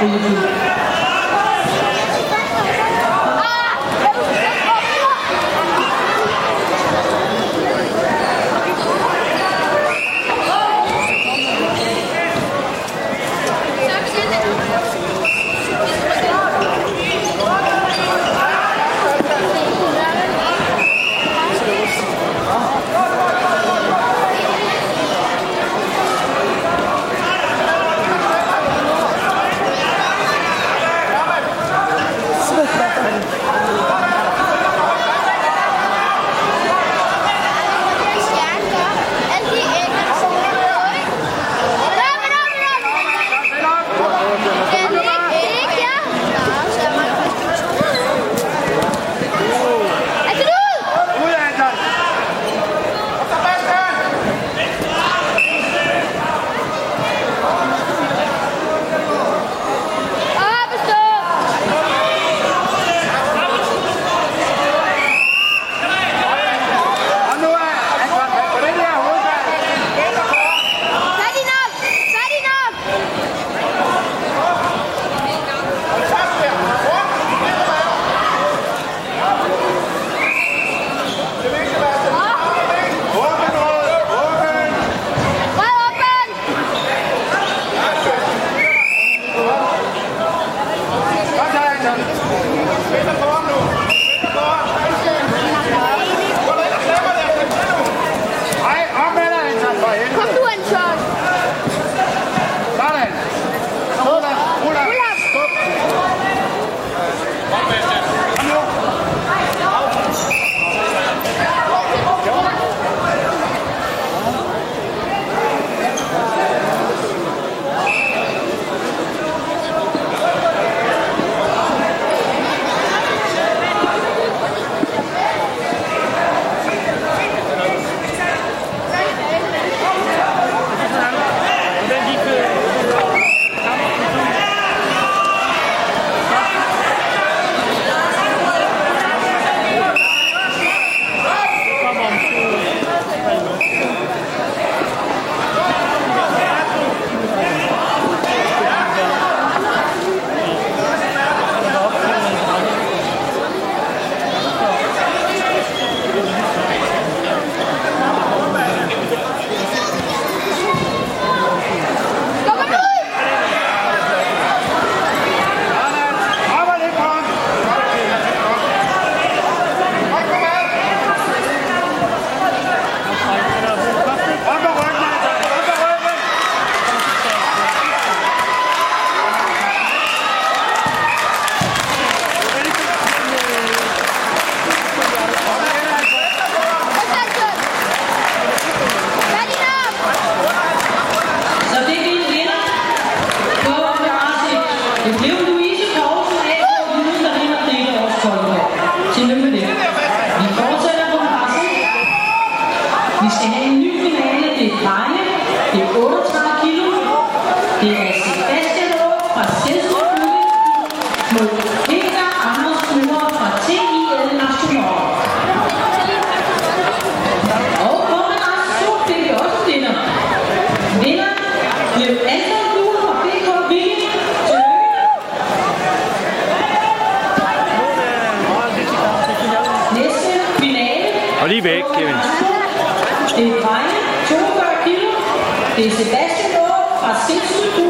получить. Peter Korn, Peter Korn. Vi skal have en ny finale. Det er drenge. Det er 38 kilo. Det er Sebastian Aage fra Selstrup mod Peter Anders Møller fra TIL National. Og hvor man har Garage det er også vinder. Vinder blev Anton Kuhl fra BK Viking. Tillykke. Næste finale. Og lige væk, Kevin. Det er drenge, 42 kilo. Det er Sebastian Aage fra Sindssygt